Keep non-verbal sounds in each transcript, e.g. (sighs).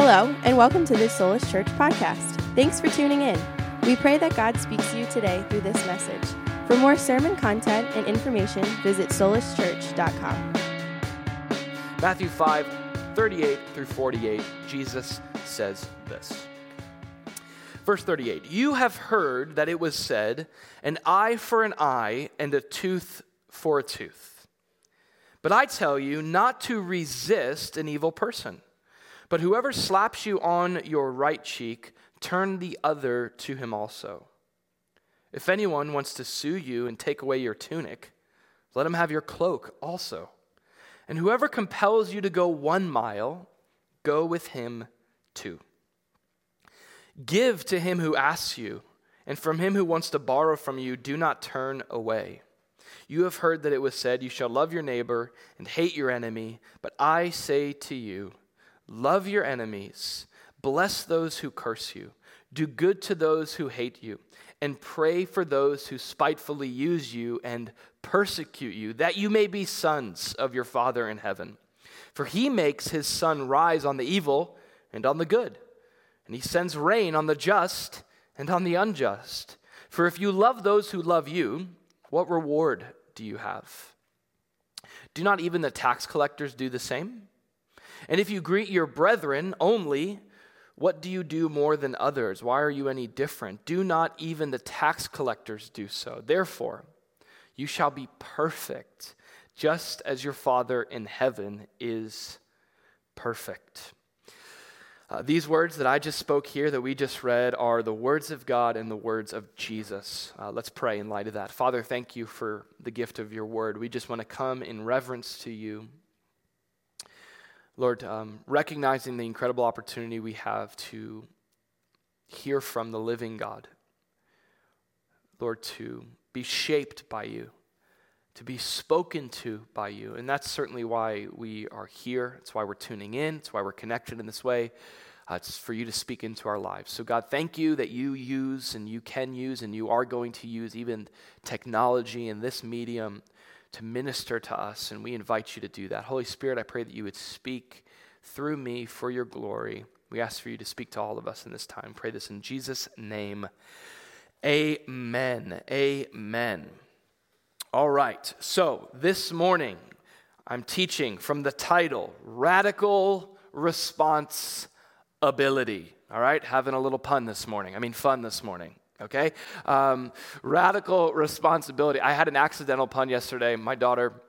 Hello, and welcome to this Soulish Church podcast. Thanks for tuning in. We pray that God speaks to you today through this message. For more sermon content and information, visit soulischurch.com. Matthew 5, 38 through 48, Jesus says this. Verse 38 You have heard that it was said, an eye for an eye and a tooth for a tooth. But I tell you not to resist an evil person. But whoever slaps you on your right cheek, turn the other to him also. If anyone wants to sue you and take away your tunic, let him have your cloak also. And whoever compels you to go one mile, go with him two. Give to him who asks you, and from him who wants to borrow from you, do not turn away. You have heard that it was said, You shall love your neighbor and hate your enemy. But I say to you, Love your enemies, bless those who curse you, do good to those who hate you, and pray for those who spitefully use you and persecute you, that you may be sons of your Father in heaven. For he makes his sun rise on the evil and on the good, and he sends rain on the just and on the unjust. For if you love those who love you, what reward do you have? Do not even the tax collectors do the same? And if you greet your brethren only, what do you do more than others? Why are you any different? Do not even the tax collectors do so. Therefore, you shall be perfect, just as your Father in heaven is perfect. Uh, these words that I just spoke here, that we just read, are the words of God and the words of Jesus. Uh, let's pray in light of that. Father, thank you for the gift of your word. We just want to come in reverence to you. Lord, um, recognizing the incredible opportunity we have to hear from the living God, Lord, to be shaped by you, to be spoken to by you. And that's certainly why we are here. It's why we're tuning in. It's why we're connected in this way. Uh, it's for you to speak into our lives. So, God, thank you that you use and you can use and you are going to use even technology in this medium to minister to us, and we invite you to do that. Holy Spirit, I pray that you would speak through me for your glory. We ask for you to speak to all of us in this time. Pray this in Jesus' name. Amen. Amen. All right, so this morning I'm teaching from the title Radical Response Ability. All right, having a little pun this morning. I mean, fun this morning okay? Um, radical responsibility. I had an accidental pun yesterday. My daughter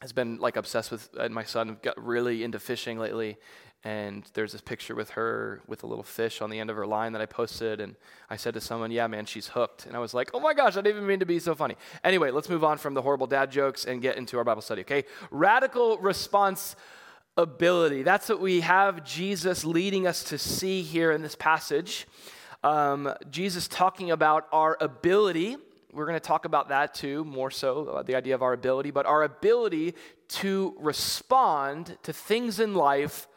has been like obsessed with, and my son got really into fishing lately. And there's this picture with her with a little fish on the end of her line that I posted. And I said to someone, Yeah, man, she's hooked. And I was like, Oh my gosh, I didn't even mean to be so funny. Anyway, let's move on from the horrible dad jokes and get into our Bible study, okay? Radical response ability. That's what we have Jesus leading us to see here in this passage um, Jesus talking about our ability. We're going to talk about that too, more so, uh, the idea of our ability, but our ability to respond to things in life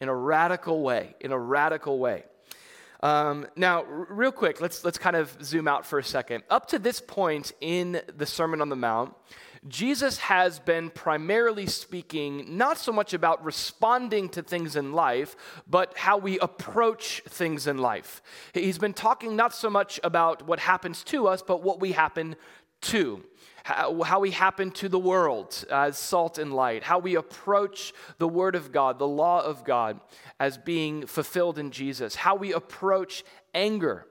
in a radical way, in a radical way. Um, now, r- real quick, let's, let's kind of zoom out for a second. Up to this point in the Sermon on the Mount, Jesus has been primarily speaking not so much about responding to things in life, but how we approach things in life. He's been talking not so much about what happens to us, but what we happen to. How, we happen to the world as salt and light, how we approach the Word of God, the law of God, as being fulfilled in Jesus, how we approach anger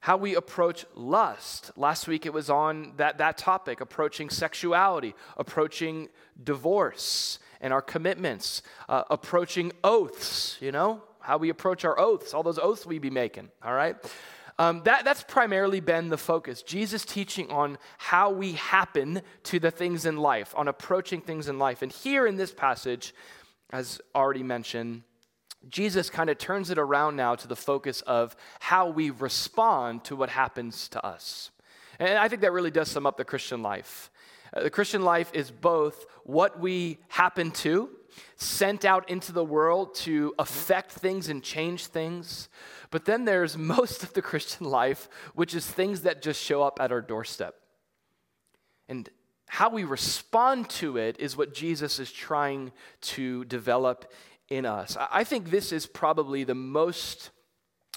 how we approach lust. Last week it was on that, that topic approaching sexuality, approaching divorce and our commitments, uh, approaching oaths, you know, how we approach our oaths, all those oaths we be making, all right? Um, that, that's primarily been the focus. Jesus teaching on how we happen to the things in life, on approaching things in life. And here in this passage, as already mentioned, Jesus kind of turns it around now to the focus of how we respond to what happens to us. And I think that really does sum up the Christian life. Uh, the Christian life is both what we happen to, sent out into the world to affect things and change things, but then there's (laughs) most of the Christian life, which is things that just show up at our doorstep. And how we respond to it is what Jesus is trying to develop in us. I think this is probably the most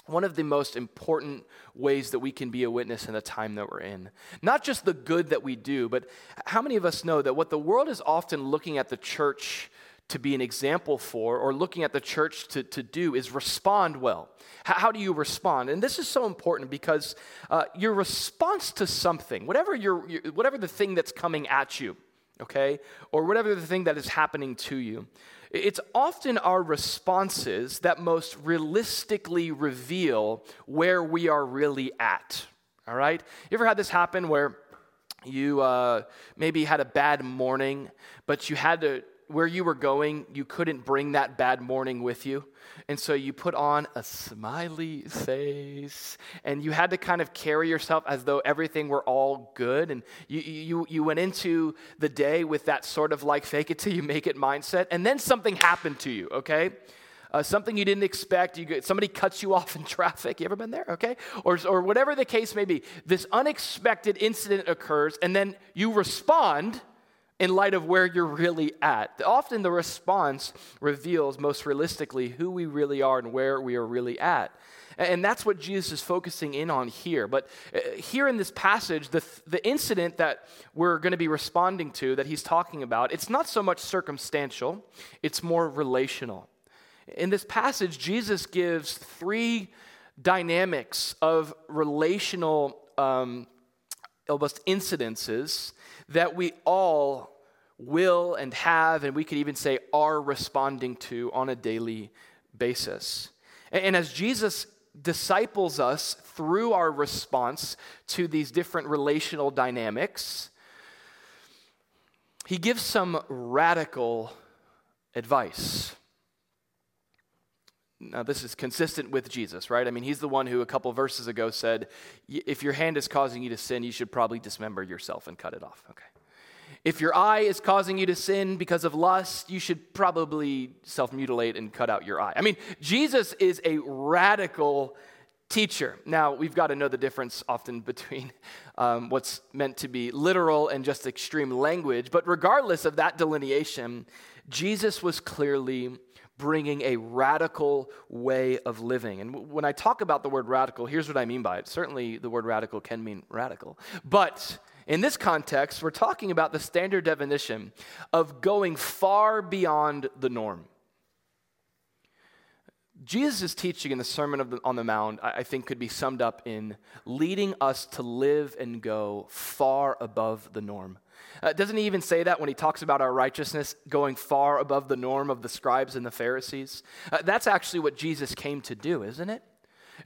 one of the most important ways that we can be a witness in the time that we're in. Not just the good that we do, but how many of us know that what the world is often looking at the church to be an example for or looking at the church to, to do is respond well. How, how do you respond? And this is so important because uh, your response to something, whatever, your, your, whatever the thing that's coming at you, okay, or whatever the thing that is happening to you, it's often our responses that most realistically reveal where we are really at. All right? You ever had this happen where you uh, maybe had a bad morning, but you had to where you were going, you couldn't bring that bad morning with you. And so you put on a smiley face and you had to kind of carry yourself as though everything were all good. And you, you, you went into the day with that sort of like fake it till you make it mindset. And then something happened to you, okay? Uh, something you didn't expect. You get, somebody cuts you (laughs) off in traffic. You ever been there? Okay, or or whatever the case may be. This unexpected incident occurs, and then you respond in light of where you're really at. Often the response reveals most realistically who we really are and where we are really at. And that's what Jesus is focusing in on here. But uh, here in this passage, the, the incident that we're going to be responding to, that he's talking about, it's not so much circumstantial, it's more relational. In this passage, Jesus gives three dynamics of relational um, almost incidences that we all will and have, and we could even say are responding to on a daily basis. And as Jesus disciples us through our response to these different relational dynamics, he gives some radical advice. Now, this is consistent with Jesus, right? I mean, he's the one who a couple verses ago said, if your hand is causing you to sin, you should probably dismember yourself and cut it off. Okay. If your eye is causing you to sin because of lust, you should probably self mutilate and cut out your eye. I mean, Jesus is a radical teacher. Now, we've got to know the difference often between um, what's meant to be literal and just extreme language. But regardless of that delineation, Jesus was clearly bringing a radical way of living. And when I talk about the word radical, here's what I mean by it. Certainly, the word radical can mean radical. But in this context, we're talking about the standard definition of going far beyond the norm. Jesus' teaching in the Sermon on the Mount, I think, could be summed up in leading us to live and go far above the norm. Uh, doesn't he even say that when he talks about our righteousness going far above the norm of the scribes and the Pharisees? Uh, that's actually what Jesus came to do, isn't it?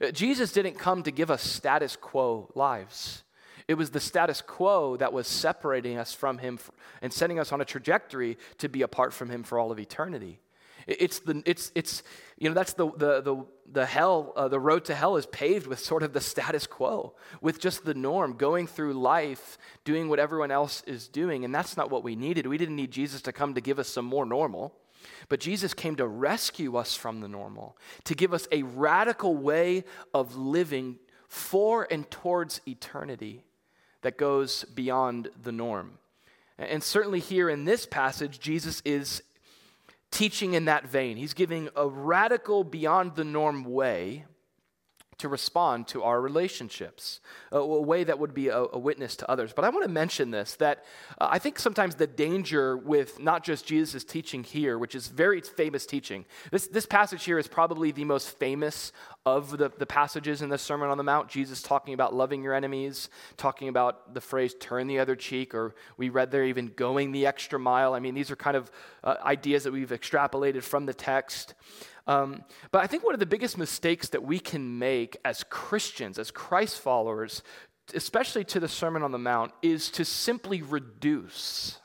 Uh, Jesus didn't come to give us status quo lives. It was the status quo that was separating us from him and sending us on a trajectory to be apart from him for all of eternity. It's the, it's, it's, you know, that's the, the, the, the hell, uh, the road to hell is paved with sort of the status quo, with just the norm, going through life, doing what everyone else is doing. And that's not what we needed. We didn't need Jesus to come to give us some more normal. But Jesus came to rescue us from the normal, to give us a radical way of living for and towards eternity that goes beyond the norm. And certainly here in this passage, Jesus is teaching in that vein. He's giving a radical, beyond the norm way to respond to our relationships, a, a way that would be a, a, witness to others. But I want to mention this that uh, I think sometimes the danger with not just Jesus' teaching here, which is very famous teaching, this, this passage here is probably the most famous of the, the passages in the Sermon on the Mount. Jesus talking about loving your enemies, talking about the phrase turn the other cheek, or we read there even going the extra mile. I mean, these are kind of uh, ideas that we've extrapolated from the text. Um, but I think one of the biggest mistakes that we can make as Christians, as Christ followers, especially to the Sermon on the Mount, is to simply reduce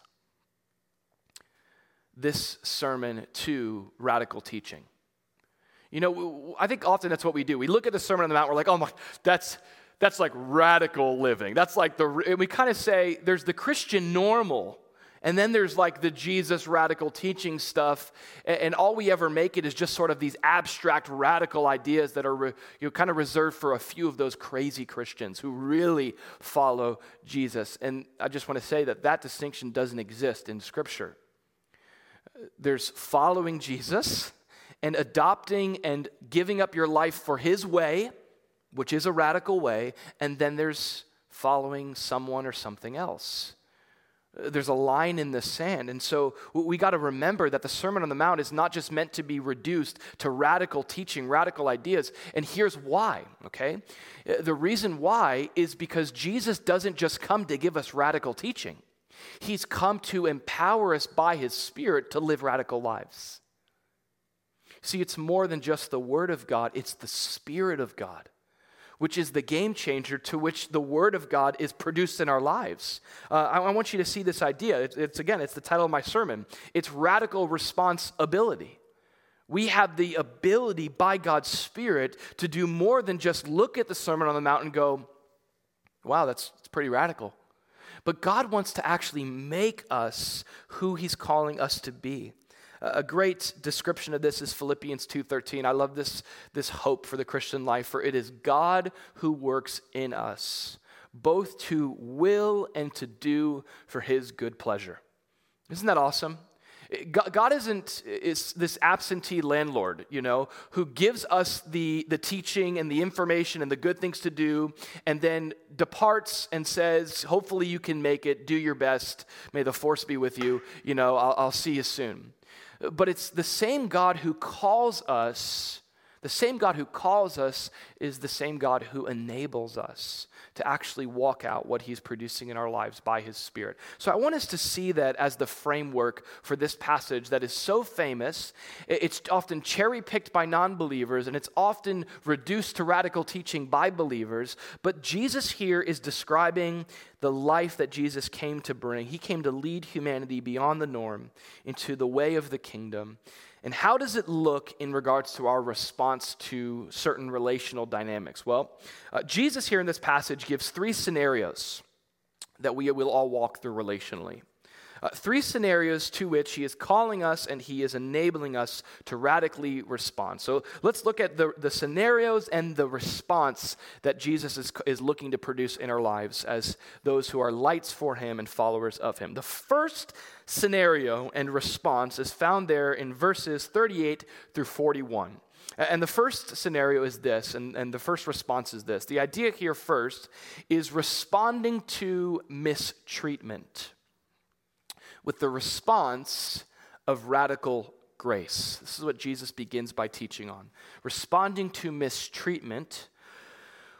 this sermon to radical teaching. You know, I think often that's what we do. We look at the Sermon on the Mount, we're like, oh my, that's that's like radical living. That's like the we kind of say there's the Christian normal and then there's like the Jesus radical teaching stuff, and, all we ever make it is just sort of these abstract radical ideas that are re, you know, kind of reserved for a few of those crazy Christians who really follow Jesus. And I just want to say that that distinction doesn't exist in Scripture. There's following Jesus, and adopting and giving up your life for His way, which is a radical way, and then there's following someone or something else. Uh, there's a line in the sand. And so we got to remember that the Sermon on the Mount is not just meant to be reduced to radical teaching, radical ideas. And here's why, okay? Uh, the reason why is because Jesus doesn't just come to give us radical teaching, He's come to empower us by His Spirit to live radical lives. See, it's more than just the Word of God, it's the Spirit of God which is the game changer to which the Word of God is produced in our lives. Uh, I, I, want you to see this idea. It's, it's, again, it's the title of my sermon. It's radical responsibility. We have the ability by God's Spirit to do more than just look at the Sermon on the Mount and go, wow, that's, that's pretty radical. But God wants to actually make us who He's calling us to be. A great description of this is Philippians 2:13. I love this, this hope for the Christian life, for it is God who works in us, both to will and to do for his good pleasure. Isn't that awesome? God isn't is this absentee landlord, you know, who gives us the, the teaching and the information and the good things to do, and then departs and says, Hopefully you can make it, do your best, may the force be with you, you know, I'll, I'll see you soon. But it's the same God who calls us, the same God who calls us is the same God who enables us to actually walk out what He's producing in our lives by His Spirit. So I want us to see that as the framework for this passage that is so famous. It's often cherry picked by non believers and it's often reduced to radical teaching by believers. But Jesus here is describing the life that Jesus came to bring. He came to lead humanity beyond the norm into the way of the kingdom. And how does it look in regards to our response to certain relational dynamics? Well, uh, Jesus here in this passage gives three scenarios that we will all walk through relationally. Uh, three scenarios to which he is calling us and he is enabling us to radically respond. So let's look at the, the scenarios and the response that Jesus is, is looking to produce in our lives as those who are lights for him and followers of him. The first scenario and response is found there in verses 38 through 41. And the first scenario is this, and, and the first response is this. The idea here first is responding to mistreatment with the response of radical grace. This is what Jesus begins by teaching on. Responding to mistreatment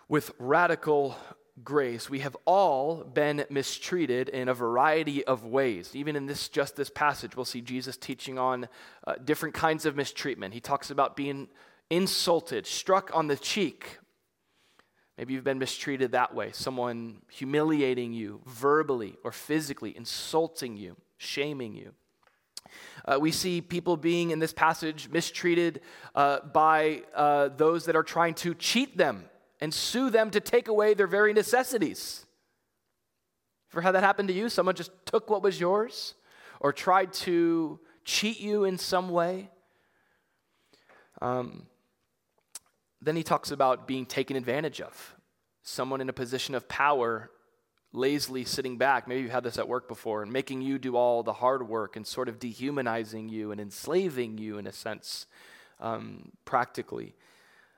with radical grace. We have all been mistreated in a variety of ways. Even in this just this passage, we'll see Jesus teaching on uh, different kinds of mistreatment. He talks about being insulted, struck on the cheek. Maybe you've been mistreated that way. Someone humiliating you verbally or physically, insulting you shaming you. Uh, we see people being in this passage mistreated uh, by uh, those that are trying to cheat them and sue them to take away their very necessities. Ever had that happen to you? Someone just took what was yours or tried to cheat you in some way? Um, then he talks about being taken advantage of. Someone in a position of power lazily sitting back. Maybe you've had this at work before, and making you do all the hard work and sort of dehumanizing you and enslaving you in a sense, um, practically.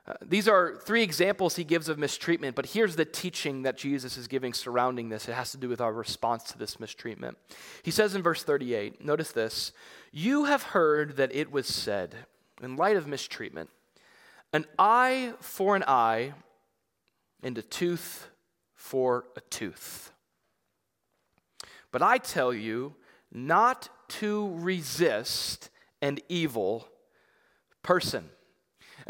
Uh, these are three examples he gives of mistreatment, but here's the teaching that Jesus is giving surrounding this. It has to do with our response to this mistreatment. He says in verse 38, notice this You have heard that it was said, in light of mistreatment, an eye for an eye and a tooth for a tooth. But I tell you not to resist an evil person.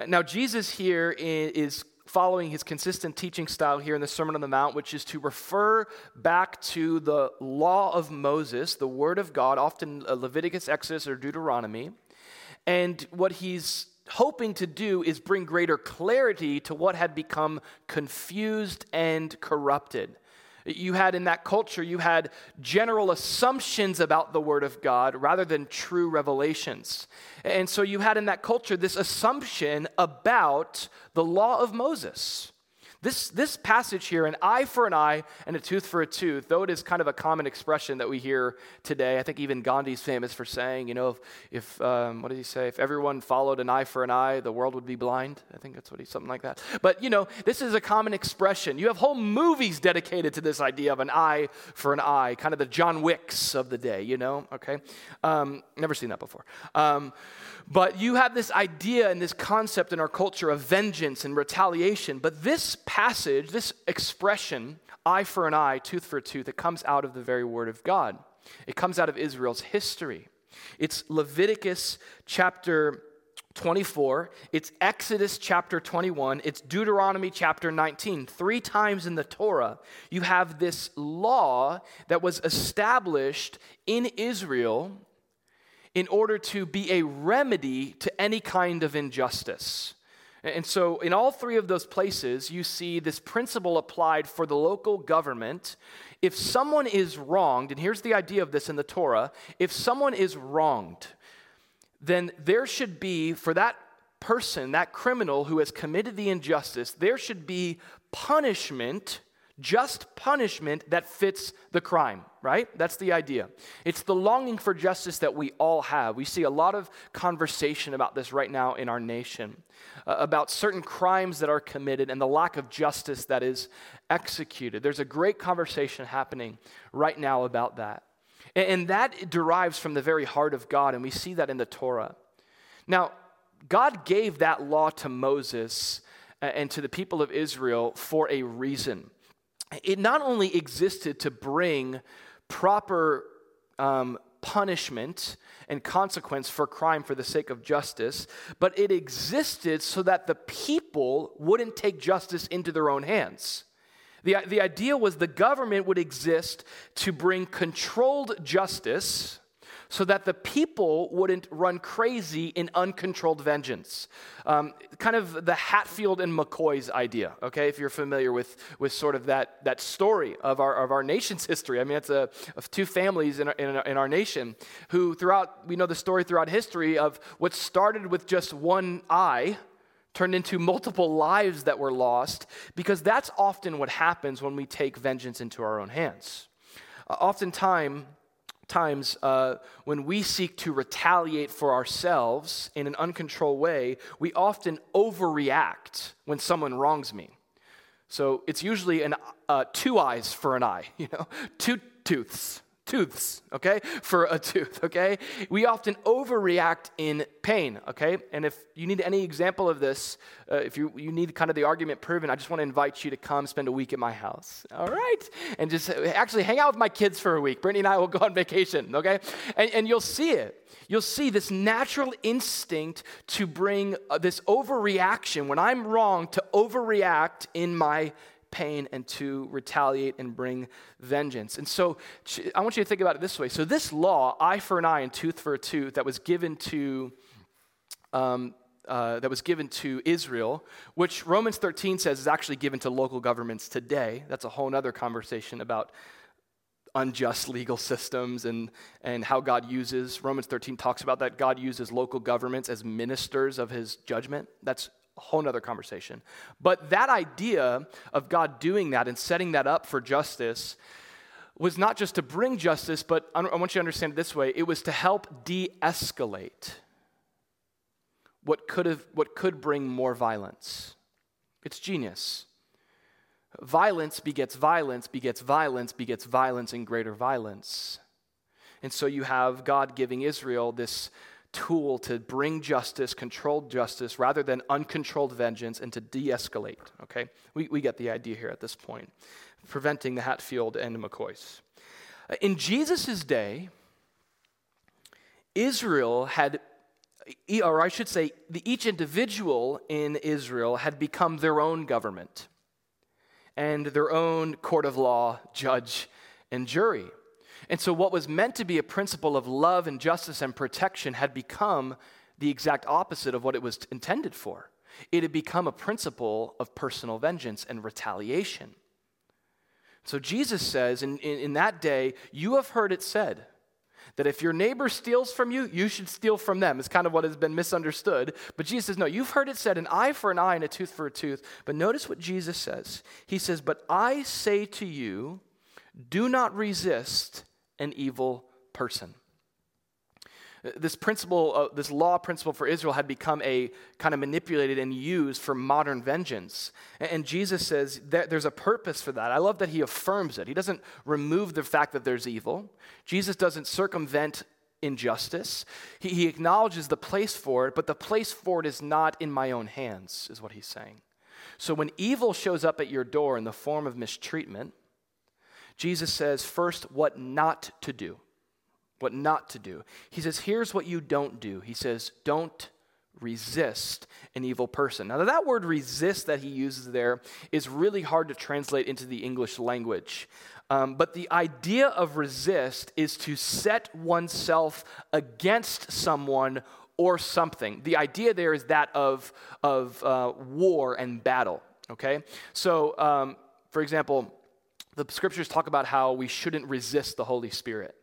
Now, Jesus here is following his consistent teaching style here in the Sermon on the Mount, which is to refer back to the law of Moses, the Word of God, often uh, Leviticus, Exodus, or Deuteronomy. And what he's hoping to do is bring greater clarity to what had become confused and corrupted. You had in that culture, you had general assumptions about the Word of God rather than true revelations. And so you had in that culture this assumption about the law of Moses This, this passage here, an eye for an eye and a tooth for a tooth, though it is kind of a common expression that we hear today, I think even Gandhi's famous for saying, you know, if, if um, what did he say? If everyone followed an eye for an eye, the world would be blind. I think that's what he, something like that. But, you know, this is a common expression. You have whole movies dedicated to this idea of an eye for an eye, kind of the John Wicks of the day, you know, okay? Um, never seen that before. Um, but you have this idea and this concept in our culture of vengeance and retaliation. But this passage, this expression, eye for an eye, tooth for a tooth, it comes out of the very word of God. It comes out of Israel's history. It's Leviticus chapter 24, it's Exodus chapter 21, it's Deuteronomy chapter 19. Three times in the Torah, you have this law that was established in Israel in order to be a remedy to any kind of injustice. And so, in all three of those places, you see this principle applied for the local government. If someone is wronged, and here's the idea of this in the Torah if someone is wronged, then there should be, for that person, that criminal who has committed the injustice, there should be punishment just punishment that fits the crime, right? That's the idea. It's the longing for justice that we all have. We see a lot of conversation about this right now in our nation, uh, about certain crimes that are committed and the lack of justice that is executed. There's a great conversation happening right now about that. And, and that derives from the very heart of God, and we see that in the Torah. Now, God gave that law to Moses and to the people of Israel for a reason it not only existed to bring proper um, punishment and consequence for crime for the sake of justice, but it existed so that the people wouldn't take justice into their own hands. The, the idea was the government would exist to bring controlled justice so that the people wouldn't run crazy in uncontrolled vengeance. Um, kind of the Hatfield and McCoy's idea, okay, if you're familiar with, with sort of that, that story of our, of our nation's (laughs) history. I mean, it's a, of two families in our, in, in our nation who, throughout, we know the story throughout history of what started with just one eye turned into multiple lives that were lost because that's often what happens when we take vengeance into our own hands. Uh, oftentimes, times uh, when we seek to retaliate for ourselves in an uncontrolled way, we often overreact when someone wrongs me. So it's usually an, uh, two eyes for an eye, (laughs) you know, two tooths tooths, okay, for a tooth, okay? We often overreact in pain, okay? And if you need any example of this, uh, if you, you need kind of the argument proven, I just want to invite you to come spend a week at my house, all right? And just actually hang out with my kids for a week. Brittany and I will go on vacation, okay? And, and you'll see it. You'll see this natural instinct to bring uh, this overreaction when I'm wrong to overreact in my pain and to retaliate and bring vengeance. And so I want you to think about it this way. So, this law, eye for an eye and tooth for a tooth, that was given to. Um, uh, that was given to Israel, which Romans 13 says is actually given to local governments today. That's a whole other conversation about unjust legal systems and, and how God uses. Romans 13 talks about that. God uses local governments as ministers of his judgment. That's a whole nother conversation. But that idea of God doing that and setting that up for justice was not just to bring justice, but I want you to understand it this way it was to help de escalate what could, have, what could bring more violence. It's genius. Violence begets violence, begets violence, begets violence, and greater violence. And so you have God giving Israel this tool to bring justice, controlled justice, rather than uncontrolled vengeance and to de escalate. Okay? We, we get the idea here at this point, preventing the Hatfield and McCoys. Uh, in Jesus' day, Israel had, or I should say, each individual in Israel had become their own government and their own court of law, judge, and jury. And so, what was meant to be a principle of love and justice and protection had become the exact opposite of what it was intended for. It had become a principle of personal vengeance and retaliation. So, Jesus says in, in, in that day, You have heard it said That if your neighbor steals from you, you should steal from them, is kind of what has been misunderstood. But Jesus says, no, you've heard it said, an eye for an eye and a tooth for a tooth. But notice what Jesus says. He says, But I say to you, do not resist an evil person. This principle, uh, this law principle for Israel had become a kind of manipulated and used for modern vengeance. And, and Jesus says that there's a purpose for that. I love that he affirms it. He doesn't remove the fact that there's evil, Jesus doesn't circumvent injustice. He, he acknowledges the place for it, but the place for it is not in my own hands, is what he's saying. So when evil shows up at your door in the form of mistreatment, Jesus says, first, what not to do what not to do. He says, here's what you don't do. He says, don't resist an evil person. Now, that word resist that he uses there is really hard to translate into the English language. Um, but the idea of resist is to set oneself against someone or something. The idea there is that of, of uh, war and battle, okay? So, um, for example, the scriptures talk about how we shouldn't resist the Holy Spirit.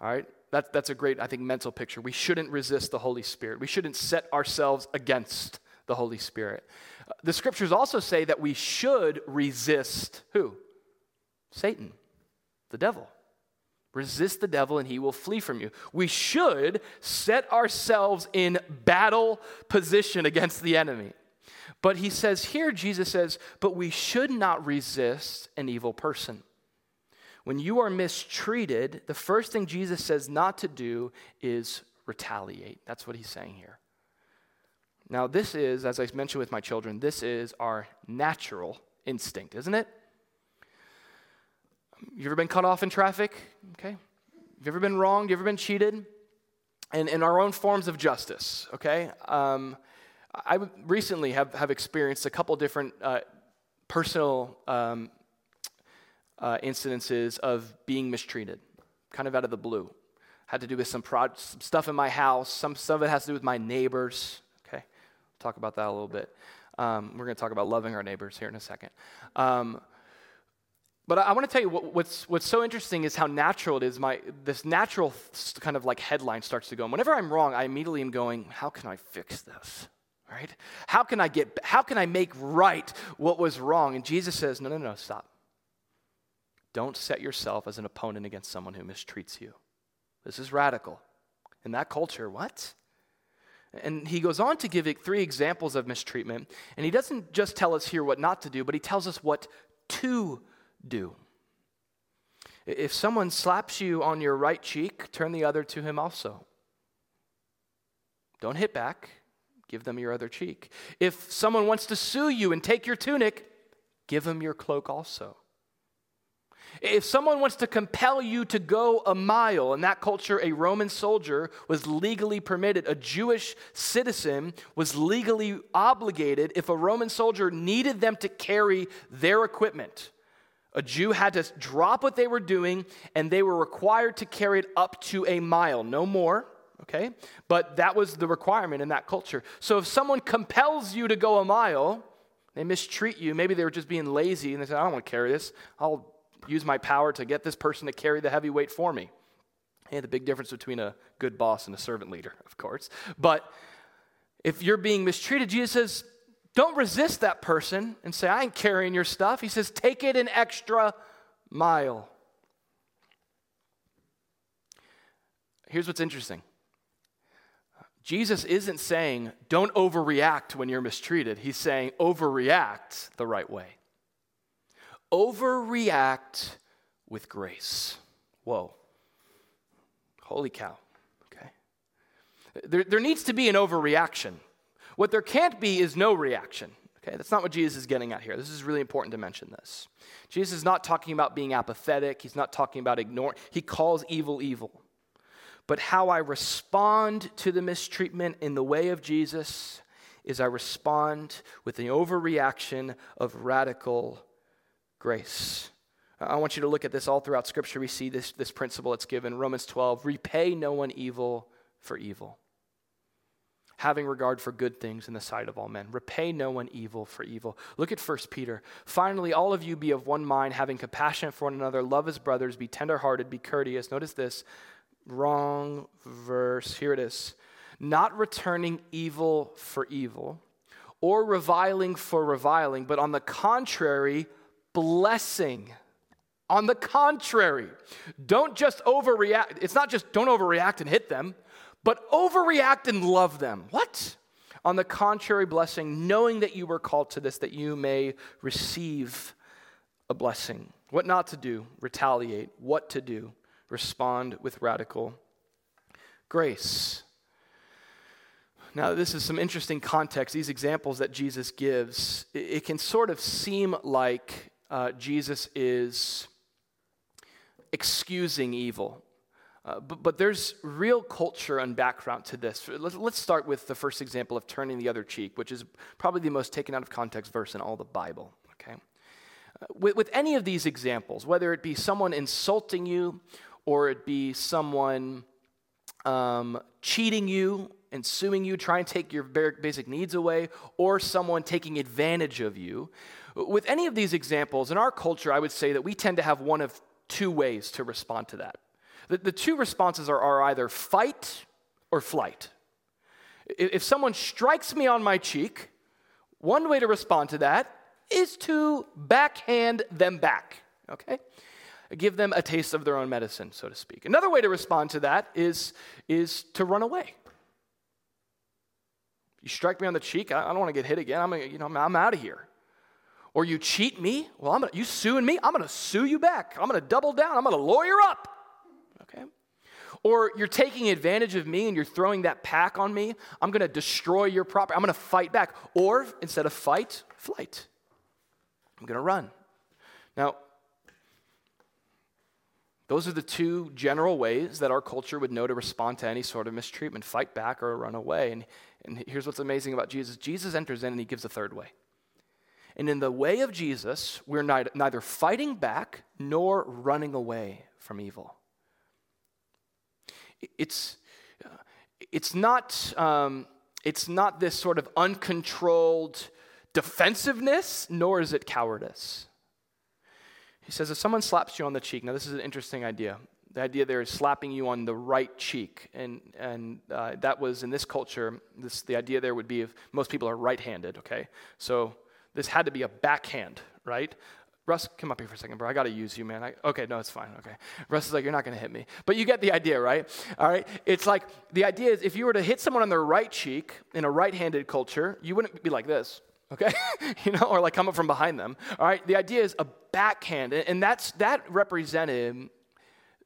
All right? That, that's a great, I think, mental picture. We shouldn't resist the Holy Spirit. We shouldn't set ourselves against the Holy Spirit. Uh, the scriptures also say that we should resist who? Satan, the devil. Resist the devil and he will flee from you. We should set ourselves in battle position against the enemy. But he says here, Jesus says, but we should not resist an evil person. When you are mistreated, the first thing Jesus says not to do is retaliate. That's what he's saying here. Now, this is, as I mentioned with my children, this is our natural instinct, isn't it? You ever been cut off in traffic? Okay. Have you ever been wronged? You ever been cheated? And in our own forms of justice, okay? Um, I recently have, have experienced a couple different uh, personal um, uh, incidences of being mistreated, kind of out of the blue. Had to do with some, pro- some stuff in my house. Some stuff it has to do with my neighbors. Okay, we'll talk about that a little bit. Um, we're going to talk about loving our neighbors here in a second. Um, but I, I want to tell you what, what's, what's so interesting is how natural it is. My, this natural kind of like headline starts to go. And whenever I'm wrong, I immediately am going, how can I fix this? Right? How can I get, how can I make right what was wrong? And Jesus says, no, no, no, stop. Don't set yourself as an opponent against someone who mistreats you. This is radical. In that culture, what? And he goes on to give three examples of mistreatment. And he doesn't just tell us here what not to do, but he tells us what to do. If someone slaps you on your right cheek, turn the other to him also. Don't hit back, give them your other cheek. If someone wants to sue you and take your tunic, give them your cloak also. If someone wants to compel you to go a mile, in that culture, a Roman soldier was legally permitted, a Jewish citizen was legally obligated if a Roman soldier needed them to carry their equipment. A Jew had to drop what they were doing and they were required to carry it up to a mile, no more, okay? But that was the requirement in that culture. So if someone compels you to go a mile, they mistreat you, maybe they were just being lazy and they said, I don't want to carry this, I'll use my power to get this person to carry the heavy weight for me. And the big difference between a good boss and a servant leader, of course. But if you're being mistreated, Jesus says, don't resist that person and say, I ain't carrying your stuff. He says, take it an extra mile. Here's what's interesting Jesus isn't saying, don't overreact when you're mistreated. He's saying, overreact the right way overreact with grace. Whoa. Holy cow. Okay. There, there needs to be an overreaction. What there can't be is no reaction. Okay, that's not what Jesus is getting at here. This is really important to mention this. Jesus is not talking about being apathetic. He's not talking about ignoring. He calls evil evil. But how I respond to the mistreatment in the way of Jesus is I respond with the overreaction of radical grace. I want you to look at this all throughout Scripture. We see this, this principle that's given. Romans 12 repay no one evil for evil. having regard for good things in the sight of all men. Repay no one evil for evil. Look at 1 Peter. Finally, all of you be of one mind, having compassion for one another, love as brothers, be tenderhearted, be courteous. Notice this wrong verse. Here it is. Not returning evil for evil or reviling for reviling, but on the contrary, blessing. On the contrary, don't just overreact. It's not just don't overreact and hit them but overreact and love them. What? On the contrary, blessing, knowing that you were called to this, that you may receive a blessing. What not to do, retaliate. What to do, respond with radical grace. Now, this is some interesting context. These examples that Jesus gives, it, can sort of seem like uh, Jesus is excusing evil. Uh, but, but there's real culture and background to this. Let's, let's start with the first example of turning the other cheek, which is probably the most taken out of context verse in all the Bible. Okay? Uh, with, with any of these examples, whether it be someone insulting you or it be someone um, cheating you and suing you, trying to take your basic needs away, or someone taking advantage of you, with any of these examples, in our culture, I would say that we tend to have one of two ways to respond to that. The, the two responses are, are either fight or flight. If someone strikes me on my cheek, one way to respond to that is to backhand them back, okay? Give them a taste of their own medicine, so to speak. Another way to respond to that is, is to run away. You strike me on the cheek, I, don't want to get hit again. I'm, you know, I'm, I'm out of here. Or you cheat me, well, I'm gonna, you suing me, I'm going to sue you back. I'm going to double down. I'm going to lawyer up. Okay? Or you're taking advantage of me and you're throwing that pack on me. I'm going to destroy your property. I'm going to fight back. Or instead of fight, flight. I'm going to run. Now, those are the two general ways that our culture would know to respond to any sort of mistreatment fight back or run away. And, and here's what's amazing about Jesus Jesus enters in and he gives a third way. And in the way of Jesus, we're neither fighting back nor running away from evil it's, it's, not, um, it's not this sort of uncontrolled defensiveness, nor is it cowardice. He says, if someone slaps you on the cheek, now this is an interesting idea. The idea there is slapping you on the right cheek. And, and uh, that was in this culture, this, the idea there would be if most people are right handed, okay? So this had to be a backhand, right? Russ, come up here for a second, bro. I got to use you, man. I, okay, no, it's fine. Okay. Russ is like, you're not going to hit me. But you get the idea, right? All right. It's like the idea is if you were to hit someone on their right cheek in a right handed culture, you wouldn't be like this, okay? (laughs) you know, or like come up from behind them. All right. The idea is a backhand. And that's, that represented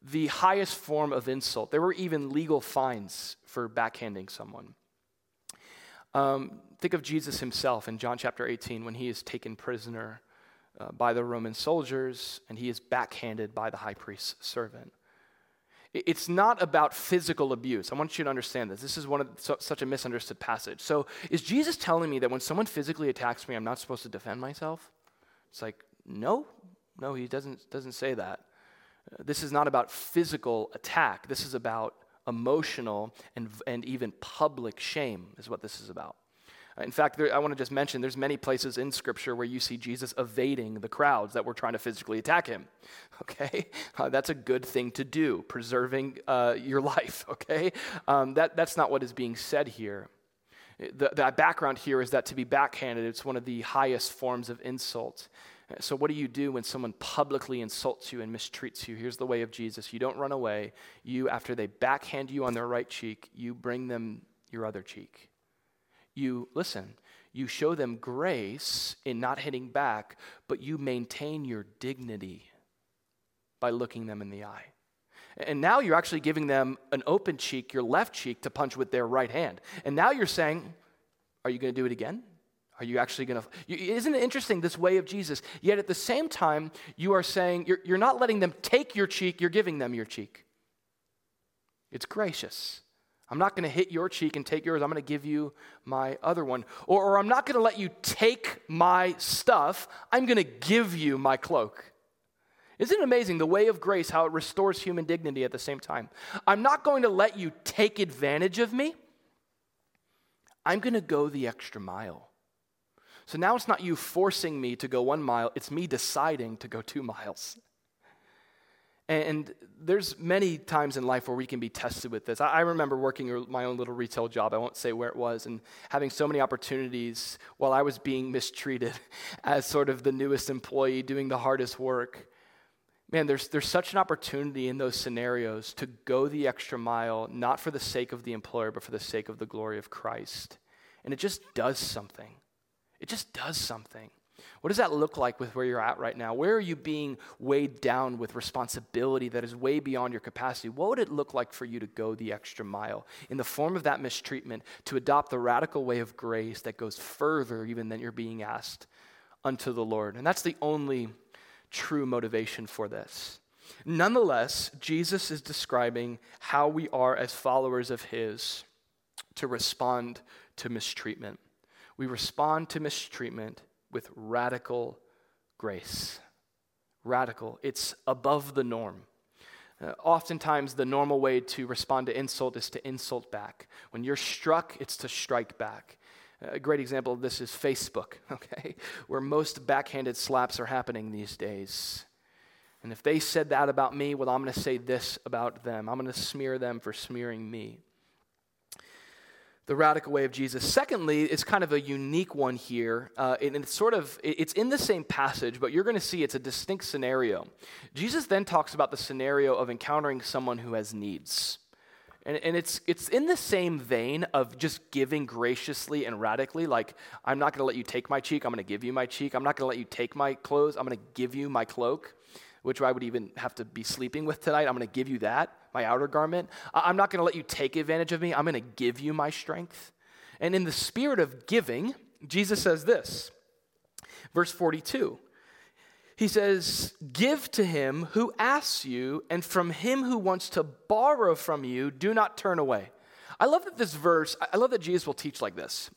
the highest form of insult. There were even legal fines for backhanding someone. Um, think of Jesus himself in John chapter 18 when he is taken prisoner uh, by the Roman soldiers, and he is backhanded by the high priest's servant. It's not about physical abuse. I want you to understand this. This is one of so, such a misunderstood passage. So, is Jesus telling me that when someone physically attacks me, I'm not supposed to defend myself? It's like, no, no, he doesn't, doesn't say that. Uh, this is not about physical attack. This is about emotional and, and even public shame, is what this is about. In fact, there, I want to just mention there's many places in Scripture where you see Jesus evading the crowds that were trying to physically attack him. (laughs) Okay, uh, that's a good thing to do, preserving uh, your (laughs) life. Okay, um, that that's not what is being said here. The, the background here is that to be backhanded, it's one of the highest forms of insult. So, what do you do when someone publicly insults you and mistreats you? Here's the way of Jesus you don't run away. You, after they backhand you on their right cheek, you bring them your other cheek you listen, you show them grace in not hitting back, but you maintain your dignity by looking them in the eye. And now you're actually giving them an open cheek, your left cheek, to punch with their right hand. And now you're saying, Are you going to do it again? Are you actually going to? Isn't it interesting, this way of Jesus? Yet at the same time, you are saying, you're, you're not letting them take your cheek, you're giving them your cheek. It's gracious. I'm not going to hit your cheek and take yours. I'm going to give you my other one. Or, or I'm not going to let you take my stuff. I'm going to give you my cloak. Isn't it amazing the way of grace, how it restores human dignity at the same time? I'm not going to let you take advantage of me, I'm going to go the extra mile. So now it's not you forcing me to go one mile, it's me deciding to go two miles. And there's many times in life where we can be tested with this. I remember working my own little retail job, I won't say where it was, and having so many opportunities while I was being mistreated (laughs) as sort of the newest employee doing the hardest work. Man, there's, there's such an opportunity in those scenarios to go the extra mile, not for the sake of the employer, but for the sake of the glory of Christ. And it just does something. It just does something. What does that look like with where you're at right now? Where are you being weighed down with responsibility that is way beyond your capacity? What would it look like for you to go the extra mile in the form of that mistreatment to adopt the radical way of grace that goes further even than you're being asked unto the Lord? And that's the only true motivation for this. Nonetheless, Jesus is describing how we are as followers of His to respond to mistreatment. We respond to mistreatment with radical grace. Radical, it's above the norm. Uh, oftentimes, the normal way to respond to insult is to insult back. When you're struck, it's to strike back. A great example of this is Facebook, (laughs) okay, where most backhanded slaps are happening these days. And if they said that about me, well, I'm going to say this about them. I'm going to smear them for smearing me the radical way of Jesus. Secondly, it's kind of a unique one here, uh, and it's sort of it's in the same passage, but you're going to see it's a distinct scenario. Jesus then talks about the scenario of encountering someone who has needs. And, and it's, it's in the same vein of just giving graciously and radically. Like, I'm not going to let you take my cheek, I'm going to give you my cheek. I'm not going to let you take my clothes, I'm going to give you my cloak which I would even have to be sleeping with tonight. I'm going to give you that, my outer garment. I'm not going to let you take advantage of me. I'm going to give you my strength. And in the spirit of giving, Jesus says this, verse 42. He says, Give to him who asks you, and from him who wants to borrow from you, do not turn away. I love that this verse, I love that Jesus will teach like this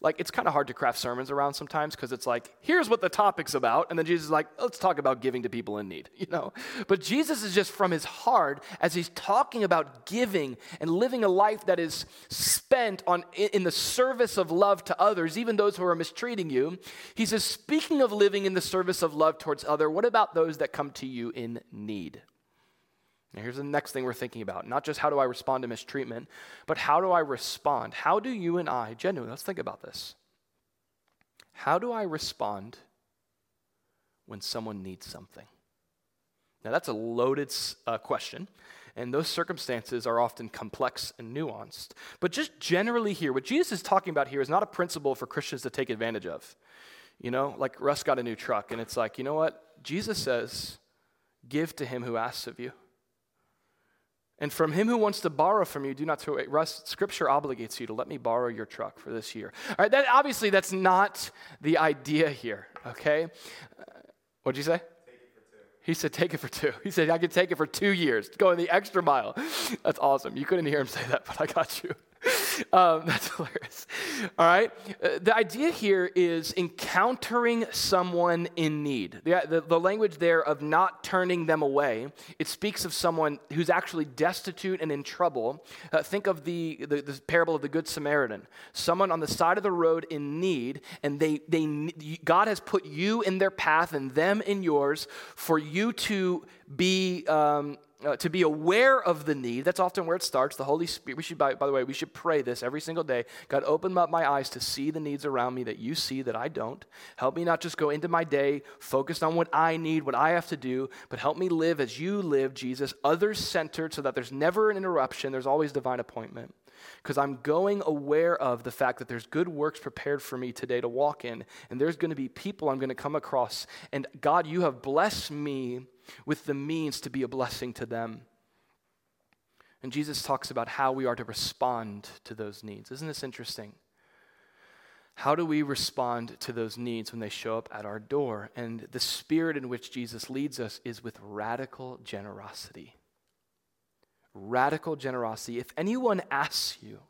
like it's kind of hard to craft sermons around sometimes because it's like here's what the topic's about and then jesus is like let's talk about giving to people in need (laughs) you know? But jesus is just from his heart as he's talking about giving and living a life that is spent on in the service of love to others even those who are mistreating you he says speaking of living in the service of love towards other what about those that come to you in need now, here's the next thing we're thinking about not just how do I respond to mistreatment, but how do I respond? How do you and I, genuinely, let's think about this. How do I respond when someone needs something? Now, that's a loaded uh, question, and those circumstances are often complex and nuanced. But just generally here, what Jesus is talking about here is not a principle for Christians to take advantage of. You know, like Russ got a new truck, and it's like, you know what? Jesus says, give to him who asks of you. And from him who wants to borrow from you, do not throw it. Russ, scripture obligates you to let me borrow your truck for this year. All right, that, obviously, that's not the idea here, okay? Uh, what'd you say? He said, take it for two. He said, I could take it for two years, going the extra mile. That's awesome. You couldn't hear him say that, but I got you. (laughs) Um, that's hilarious. All right. Uh, the idea here is encountering someone in need. The, the, the, language there of not turning them away, it speaks of someone who's actually destitute and in trouble. Uh, think of the, the, the, parable of the Good Samaritan. Someone on the side of the road in need, and they, they, God has put you in their path and them in yours for you to be. Um, uh, to be aware of the need. That's often where it starts. The Holy Spirit, we should, by, by, the way, we should pray this every single day. God, open up my eyes to see the needs around me that you see that I don't. Help me not just go into my day focused on what I need, what I have to do, but help me live as you live, Jesus, others centered so that there's never an interruption, there's always divine appointment. Because I'm going aware of the fact that there's good works prepared for me today to walk in, and there's going to be people I'm going to come across. And God, you have blessed me with the means to be a blessing to them. And Jesus talks about how we are to respond to those needs. Isn't this interesting? How do we respond to those needs when they show up at our door? And the spirit in which Jesus leads us is with radical generosity. Radical generosity. If anyone asks you,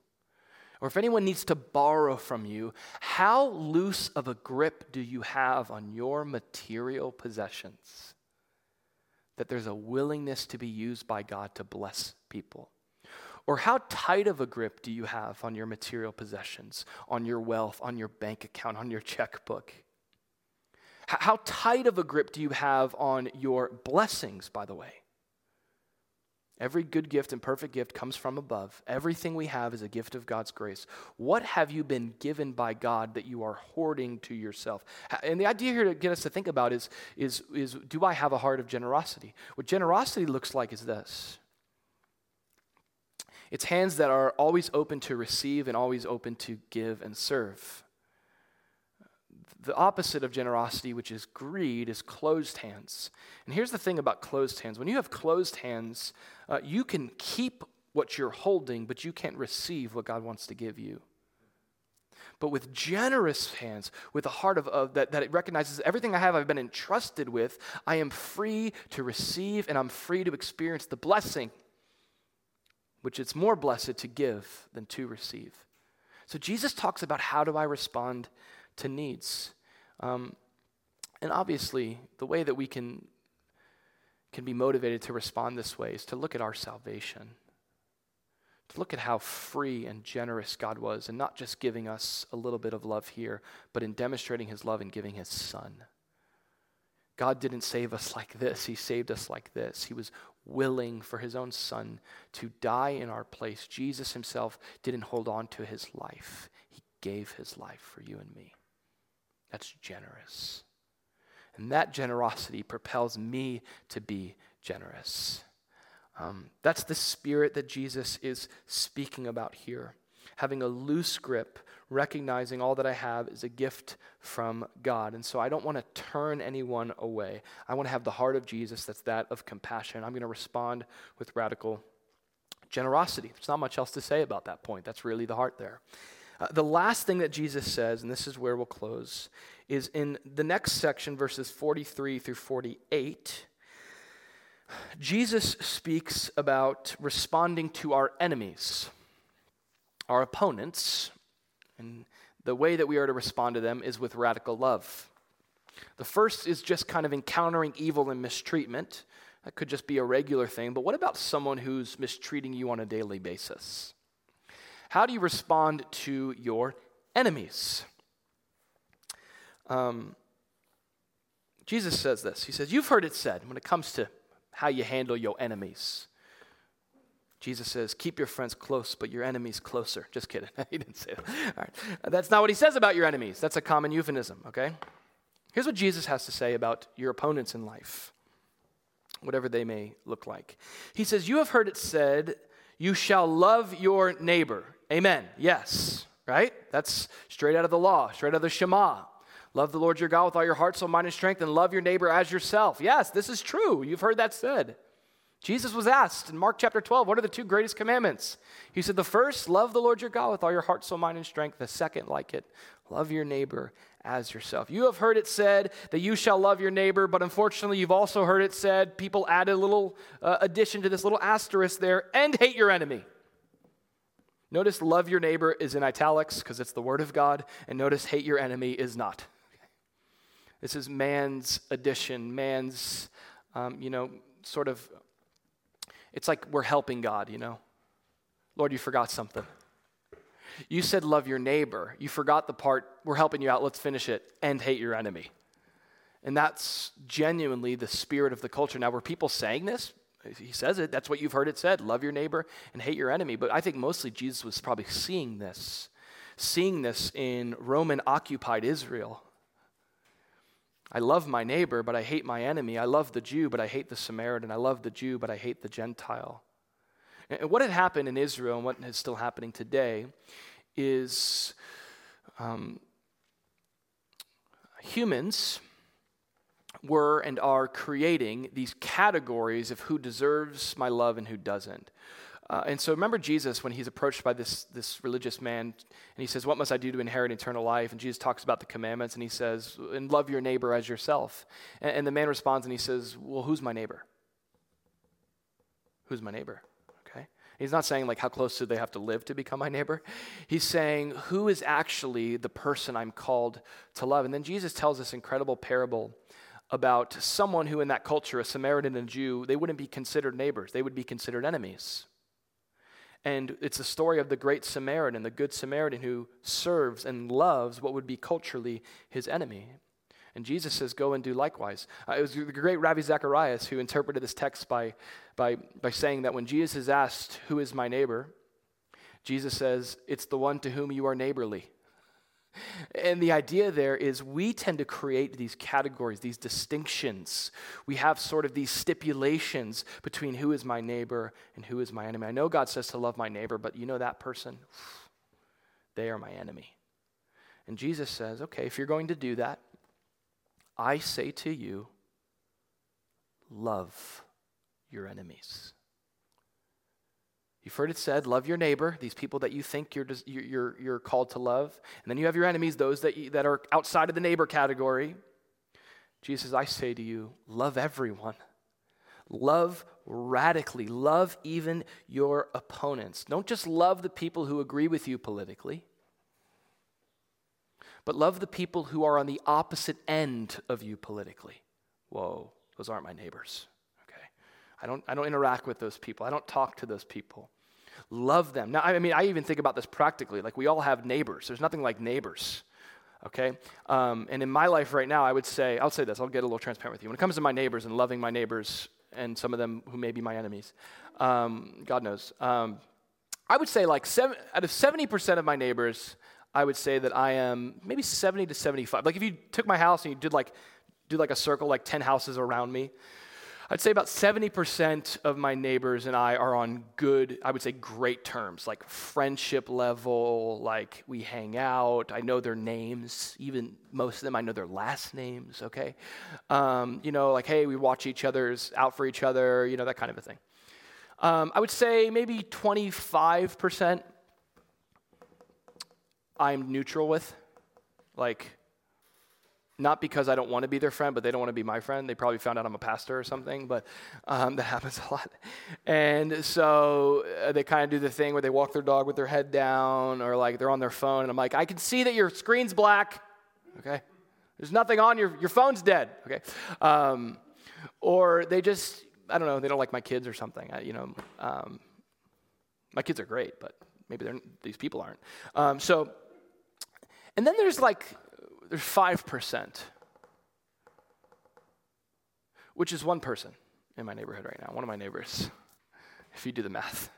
or if anyone needs to borrow from you, how loose of a grip do you have on your material possessions? That there's a willingness to be used by God to bless people? Or how tight of a grip do you have on your material possessions, on your wealth, on your bank account, on your checkbook? How tight of a grip do you have on your blessings, by the way? Every good gift and perfect gift comes from above. Everything we have is a gift of God's grace. What have you been given by God that you are hoarding to yourself? And the idea here to get us to think about is, is, is do I have a heart of generosity? What generosity looks like is this it's hands that are always open to receive and always open to give and serve. The opposite of generosity, which is greed, is closed hands. And here's the thing about closed hands when you have closed hands, uh, you can keep what you're holding, but you can't receive what God wants to give you. But with generous hands, with a heart of, of that, that it recognizes everything I have, I've been entrusted with, I am free to receive and I'm free to experience the blessing, which it's more blessed to give than to receive. So Jesus talks about how do I respond to needs. Um, and obviously, the way that we can, can be motivated to respond this way is to look at our salvation, to look at how free and generous God was, and not just giving us a little bit of love here, but in demonstrating his love and giving his son. God didn't save us like this, he saved us like this. He was willing for his own son to die in our place. Jesus himself didn't hold on to his life, he gave his life for you and me. That's generous. And that generosity propels me to be generous. Um, that's the spirit that Jesus is speaking about here. Having a loose grip, recognizing all that I have is a gift from God. And so I don't want to turn anyone away. I want to have the heart of Jesus that's that of compassion. I'm going to respond with radical generosity. There's not much else to say about that point. That's really the heart there. Uh, the last thing that Jesus says, and this is where we'll close, is in the next section, verses 43 through 48. Jesus speaks about responding to our enemies, our opponents, and the way that we are to respond to them is with radical love. The first is just kind of encountering evil and mistreatment. That could just be a regular thing, but what about someone who's mistreating you on a daily basis? How do you respond to your enemies? Um, Jesus says this. He says, You've heard it said when it comes to how you handle your enemies. Jesus says, Keep your friends close, but your enemies closer. Just kidding. (laughs) he didn't say that. All right. That's not what he says about your enemies. That's a common euphemism, okay? Here's what Jesus has to say about your opponents in life, whatever they may look like. He says, You have heard it said, You shall love your neighbor. Amen. Yes. Right? That's straight out of the law, straight out of the Shema. Love the Lord your God with all your heart, soul, mind, and strength, and love your neighbor as yourself. Yes, this is true. You've heard that said. Jesus was asked in Mark chapter 12, what are the two greatest commandments? He said, The first, love the Lord your God with all your heart, soul, mind, and strength. The second, like it, love your neighbor as yourself. You have heard it said that you shall love your neighbor, but unfortunately, you've also heard it said, people added a little uh, addition to this little asterisk there, and hate your enemy. Notice love your neighbor is in italics because it's the word of God, and notice hate your enemy is not. This is man's addition, man's, um, you know, sort of, it's like we're helping God, you know. Lord, you forgot something. You said love your neighbor. You forgot the part, we're helping you out, let's finish it, and hate your enemy. And that's genuinely the spirit of the culture. Now, were people saying this? He says it. That's what you've heard it said love your neighbor and hate your enemy. But I think mostly Jesus was probably seeing this, seeing this in Roman occupied Israel. I love my neighbor, but I hate my enemy. I love the Jew, but I hate the Samaritan. I love the Jew, but I hate the Gentile. And what had happened in Israel and what is still happening today is um, humans were and are creating these categories of who deserves my love and who doesn't. Uh, and so remember Jesus when he's approached by this, this religious man and he says, What must I do to inherit eternal life? And Jesus talks about the commandments and he says, And love your neighbor as yourself. And, and the man responds and he says, Well, who's my neighbor? Who's my neighbor? Okay. He's not saying like how close do they have to live to become my neighbor. He's saying who is actually the person I'm called to love. And then Jesus tells this incredible parable about someone who, in that culture, a Samaritan and a Jew, they wouldn't be considered neighbors, they would be considered enemies. And it's the story of the great Samaritan, the good Samaritan who serves and loves what would be culturally his enemy. And Jesus says, Go and do likewise. Uh, it was the great Ravi Zacharias who interpreted this text by, by, by saying that when Jesus is asked, Who is my neighbor? Jesus says, It's the one to whom you are neighborly. And the idea there is we tend to create these categories, these distinctions. We have sort of these stipulations between who is my neighbor and who is my enemy. I know God says to love my neighbor, but you know that person? (sighs) They are my enemy. And Jesus says, okay, if you're going to do that, I say to you, love your enemies. You've heard it said, love your neighbor, these people that you think you're, you're, you're called to love. And then you have your enemies, those that, you, that are outside of the neighbor category. Jesus I say to you, love everyone. Love radically. Love even your opponents. Don't just love the people who agree with you politically, but love the people who are on the opposite end of you politically. Whoa, those aren't my neighbors. I don't, I don't interact with those people. I don't talk to those people. Love them. Now, I mean, I even think about this practically. Like, we all have neighbors. There's nothing like neighbors, okay? Um, and in my life right now, I would say, I'll say this, I'll get a little transparent with you. When it comes to my neighbors and loving my neighbors, and some of them who may be my enemies, um, God knows. Um, I would say, like, seven, out of 70% of my neighbors, I would say that I am maybe 70 to 75. Like, if you took my house and you did like, do like a circle, like 10 houses around me, I'd say about 70% of my neighbors and I are on good, I would say great terms, like friendship level, like we hang out. I know their names, even most of them, I know their last names, okay? Um, you know, like, hey, we watch each other's out for each other, you know, that kind of a thing. Um, I would say maybe 25% I'm neutral with. Like, not because I don't want to be their friend, but they don't want to be my friend. They probably found out I'm a pastor or something, but um, that (laughs) happens a lot. And so uh, they kind of do the thing where they walk their dog with their head down or like they're on their phone. And I'm like, I can see that your screen's black. Okay. There's nothing on your, your phone's dead. Okay. Um, or they just, I don't know, they don't like my kids or something. I, you know, um, my kids are great, but maybe these people aren't. Um, so, and then there's like there's 5%, which is one person in my neighborhood right now, one of my neighbors, (laughs) if you do the math,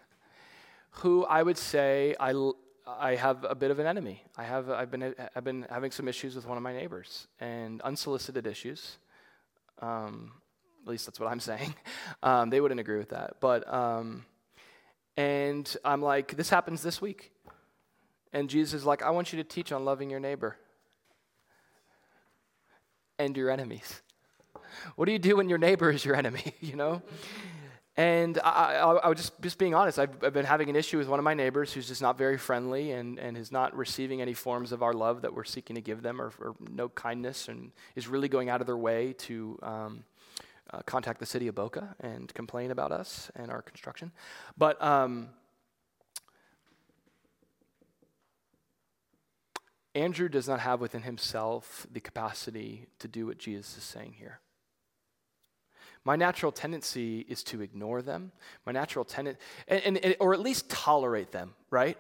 who I would say I, I have a bit of an enemy. I have, I've, been, I've been having some issues with one of my neighbors, and unsolicited issues. Um, at least that's what I'm (laughs) saying. Um, they wouldn't agree with that. But, um, and I'm like, this happens this week. And Jesus is like, I want you to teach on loving your neighbor and your enemies. What do you do when your neighbor is your enemy, (laughs) you know? And I, I, I was just, just being honest, I've, I've, been having an issue with one of my neighbors who's just not very friendly and, and is not receiving any forms of our love that we're seeking to give them or, or no kindness and is really going out of their way to um, uh, contact the city of Boca and complain about us and our construction. But um, Andrew does not have within himself the capacity to do what Jesus is saying here. My natural tendency is to ignore them. My natural tendency, and, and, or at least tolerate them, right?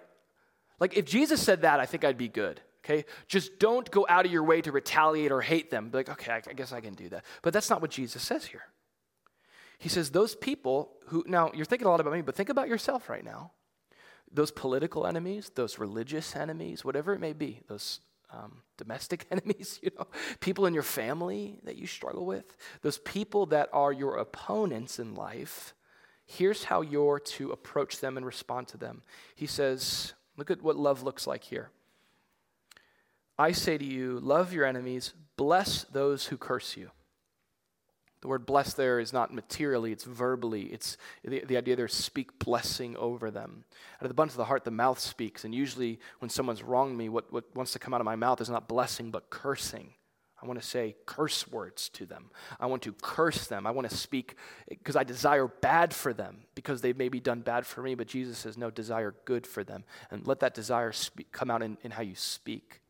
Like if Jesus said that, I think I'd be good. Okay, just don't go out of your way to retaliate or hate them. Be like, okay, I, I guess I can do that. But that's not what Jesus says here. He says those people who now you're thinking a lot about me, but think about yourself right now those political enemies, those religious enemies, whatever it may be, those um, domestic (laughs) enemies, you know, people in your family that you struggle with, those people that are your opponents in life, here's how you're to approach them and respond to them. He says, look at what love looks like here. I say to you, love your enemies, bless those who curse you. The word bless there is not materially, it's verbally. It's the, the idea there speak blessing over them. Out of the abundance of the heart, the mouth speaks. And usually, when someone's wronged me, what, what wants to come out of my mouth is not blessing, but cursing. I want to say curse words to them. I want to curse them. I want to speak eh, because I desire bad for them because they've maybe done bad for me. But Jesus says, no, desire good for them. And let that desire speak, come out in, in how you speak.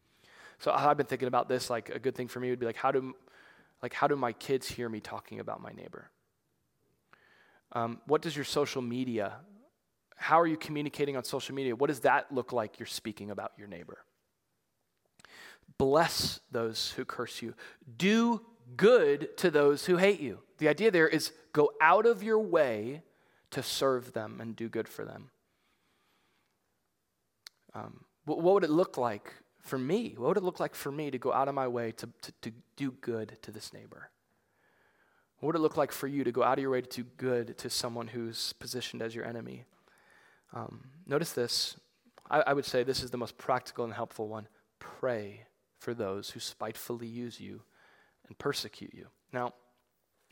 So I've been thinking about this. Like a good thing for me would be like, how do like, how do my kids hear me talking about my neighbor? Um, what does your social media How are you communicating on social media? What does that look like you're speaking about your neighbor? Bless those who curse you. Do good to those who hate you. The idea there is go out of your way to serve them and do good for them. Um, what, what would it look like for me? What would it look like for me to go out of my way to, to, to do good to this neighbor? What would it look like for you to go out of your way to do good to someone who's positioned as your enemy? Um, notice this. I, I would say this is the most practical and helpful one. Pray for those who spitefully use you and persecute you. Now,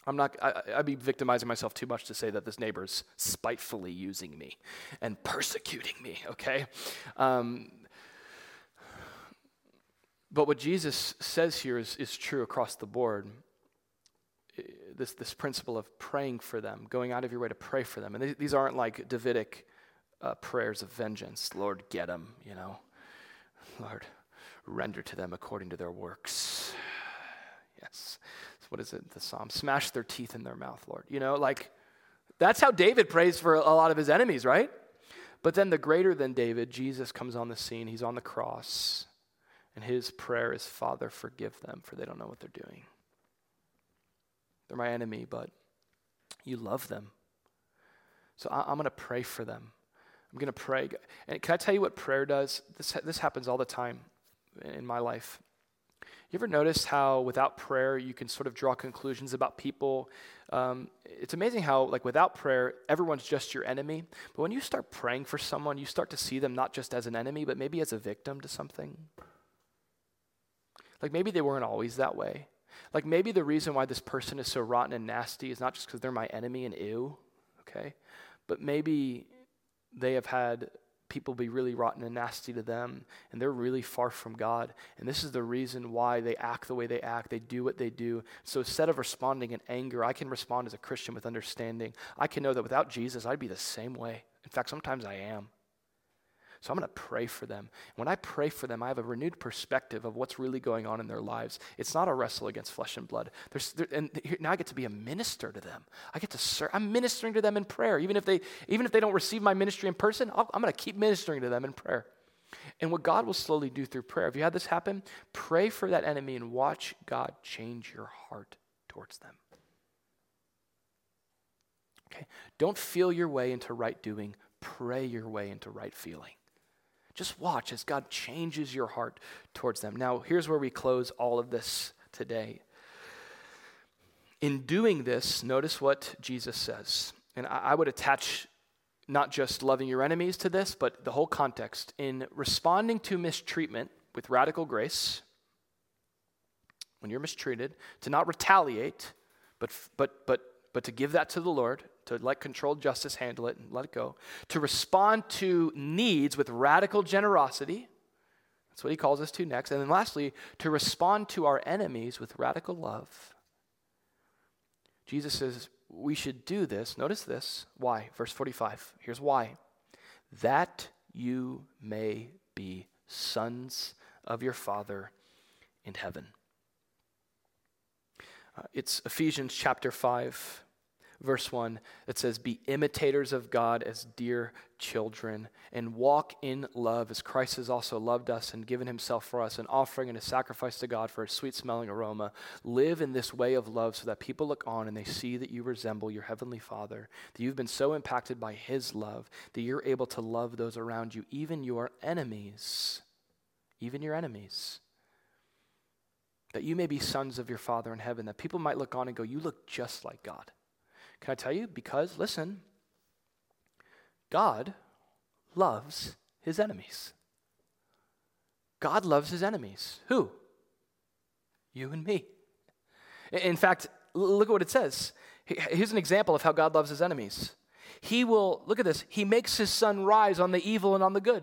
I'm not, I, would be victimizing myself too much to say that this neighbor is spitefully using me and persecuting me, okay? Um, but what Jesus says here is, is true across the board. This, this principle of praying for them, going out of your way to pray for them. And these aren't like Davidic uh, prayers of vengeance. Lord, get them, you know. Lord, render to them according to their works. (sighs) Yes. What is it, the psalm? Smash their teeth in their mouth, Lord. You know, like that's how David prays for a lot of his enemies, right? But then the greater than David, Jesus comes on the scene. He's on the cross. And his prayer is, Father, forgive them, for they don't know what they're doing. They're my enemy, but you love them. So I, am going to pray for them. I'm going to pray. And can I tell you what prayer does? This, this happens all the time in my life. You ever notice how without prayer you can sort of draw conclusions about people? Um, it's amazing how, like, without prayer, everyone's just your enemy. But when you start praying for someone, you start to see them not just as an enemy, but maybe as a victim to something. Like, maybe they weren't always that way. Like, maybe the reason why this person is so rotten and nasty is not just because they're my enemy and ew, okay? But maybe they have had people be really rotten and nasty to them, and they're really far from God. And this is the reason why they act the way they act, they do what they do. So instead of responding in anger, I can respond as a Christian with understanding. I can know that without Jesus, I'd be the same way. In fact, sometimes I am. So I'm going to pray for them. When I pray for them, I have a renewed perspective of what's really going on in their lives. It's not a wrestle against flesh and blood. There's, there, and here, now I get to be a minister to them. I get to serve. I'm ministering to them in prayer. Even if they, even if they don't receive my ministry in person, i I'm going to keep ministering to them in prayer. And what God will slowly do through prayer, if you had this happen, pray for that enemy and watch God change your heart towards them. Okay? Don't feel your way into right doing, pray your way into right feeling. Just watch as God changes your heart towards them. Now, here's where we close all of this today. In doing this, notice what Jesus says. And I, would attach not just loving your enemies to this, but the whole context. In responding to mistreatment with radical grace, when you're mistreated, to not retaliate, but, but, but, but to give that to the Lord, to let controlled justice handle it and let it go, to respond to needs with radical generosity. That's what he calls us to next. And then lastly, to respond to our enemies with radical love. Jesus says we should do this. Notice this. Why? Verse 45. Here's why. That you may be sons of your Father in heaven. Uh, it's Ephesians chapter 5 verse 1 that says, Be imitators of God as dear children, and walk in love as Christ has also loved us and given himself for us, an offering and a sacrifice to God for a sweet smelling aroma. Live in this way of love so that people look on and they see that you resemble your heavenly Father, that you've been so impacted by his love that you're able to love those around you, even your enemies. Even your enemies that you may be sons of your Father in heaven, that people might look on and go, You look just like God. Can I tell you? Because, listen, God loves his enemies. God loves his enemies. Who? You and me. In fact, look at what it says. Here's an example of how God loves his enemies. He will, look at this, he makes his sun rise on the evil and on the good.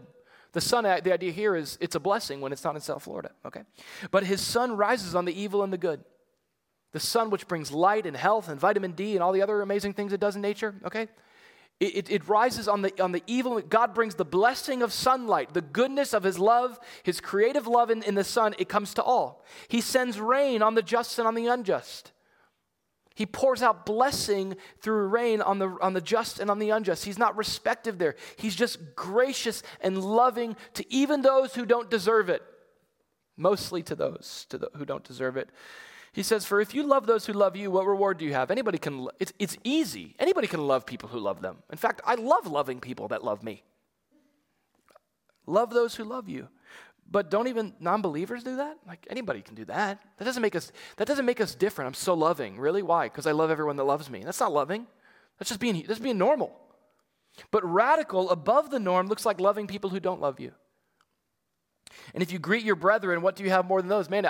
The sun, uh, the idea here is it's a blessing when it's not in South Florida, okay? But his sun rises on the evil and the good. The sun, which brings light and health and vitamin D and all the other amazing things it does in nature, okay? It, it, it, rises on the, on the evil. God brings the blessing of sunlight, the goodness of His love, His creative love in, in the sun. It comes to all. He sends rain on the just and on the unjust. He pours out blessing through rain on the, on the just and on the unjust. He's not respective there. He's just gracious and loving to even those who don't deserve it, mostly to those to the, who don't deserve it. He says, For if you love those who love you, what reward do you have? Anybody can, it's, it's easy. Anybody can love people who love them. In fact, I love loving people that love me. Love those who love you. But don't even non-believers do that? Like anybody can do that. That doesn't make us that doesn't make us different. I'm so loving. Really? Why? Because I love everyone that loves me. That's not loving. That's just being that's being normal. But radical above the norm looks like loving people who don't love you. And if you greet your brethren, what do you have more than those? Man,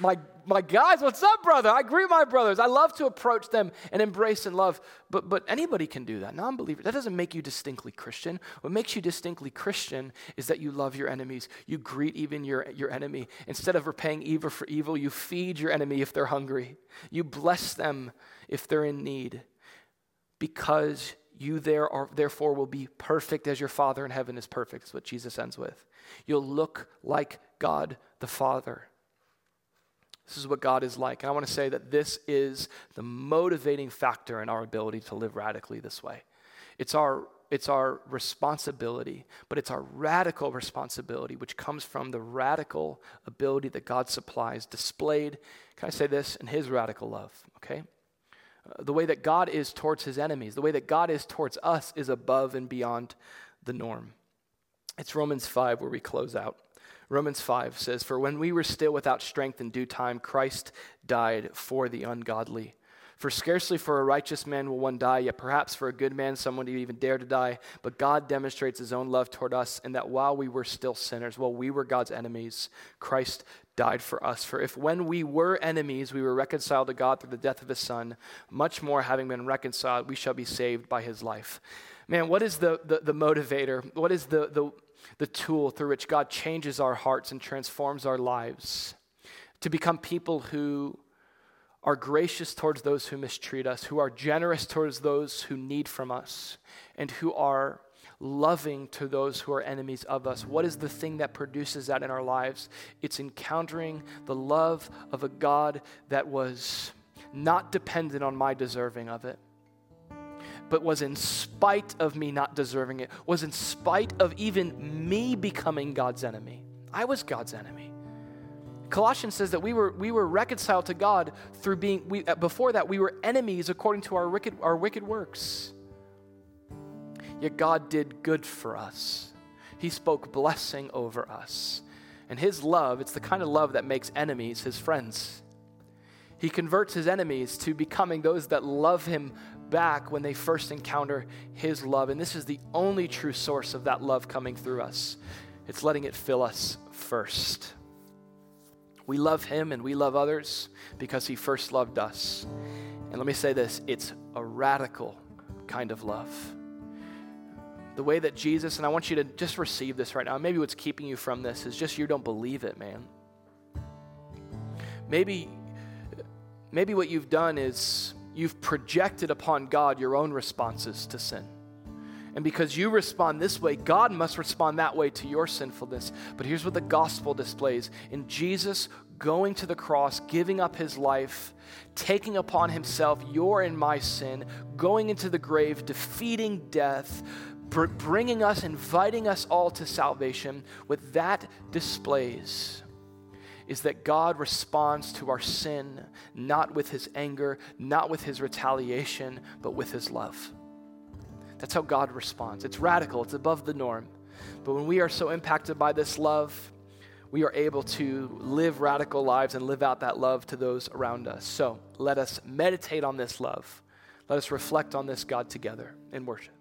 my, my guys, what's up, brother? I greet my brothers. I love to approach them and embrace and love. But, but anybody can do that. Non believer, that doesn't make you distinctly Christian. What makes you distinctly Christian is that you love your enemies. You greet even your, your enemy. Instead of repaying evil for evil, you feed your enemy if they're hungry. You bless them if they're in need. Because you there are, therefore will be perfect as your Father in heaven is perfect, is what Jesus ends with. You'll look like God the Father. This is what God is like. And I want to say that this is the motivating factor in our ability to live radically this way. It's our it's our responsibility, but it's our radical responsibility, which comes from the radical ability that God supplies, displayed, can I say this, in His radical love, okay? The way that God is towards His enemies, the way that God is towards us is above and beyond the norm. It's Romans 5 where we close out. Romans 5 says, For when we were still without strength in due time, Christ died for the ungodly. For scarcely for a righteous man will one die, yet perhaps for a good man someone would even dare to die. But God demonstrates his own love toward us in that while we were still sinners, while we were God's enemies, Christ died for us. For if when we were enemies we were reconciled to God through the death of his son, much more having been reconciled, we shall be saved by his life. Man, what is the, the, the motivator? What is the, the, the tool through which God changes our hearts and transforms our lives to become people who are gracious towards those who mistreat us, who are generous towards those who need from us, and who are loving to those who are enemies of us. What is the thing that produces that in our lives? It's encountering the love of a God that was not dependent on my deserving of it but was in spite of me not deserving it, was in spite of even me becoming God's enemy. I was God's enemy. Colossians says that we were, we were reconciled to God through being, we, uh, before that, we were enemies according to our wicked, our wicked works. Yet God did good for us. He spoke blessing over us. And His love, it's the kind of love that makes enemies His friends. He converts His enemies to becoming those that love Him back when they first encounter His love. And this is the only true source of that love coming through us. It's letting it fill us first. We love Him and we love others because He first loved us. And let me say this it's a radical kind of love. The way that Jesus, and I want you to just receive this right now. Maybe what's keeping you from this is just you don't believe it, man. Maybe, maybe what you've done is you've projected upon God your own responses to sin. And because you respond this way, God must respond that way to your sinfulness. But here's what the gospel displays in Jesus going to the cross, giving up his life, taking upon himself your and my sin, going into the grave, defeating death, bringing us, inviting us all to salvation. What that displays is that God responds to our sin not with his anger, not with his retaliation, but with his love. That's how God responds. It's radical, it's above the norm. But when we are so impacted by this love, we are able to live radical lives and live out that love to those around us. So let us meditate on this love. Let us reflect on this God together in worship.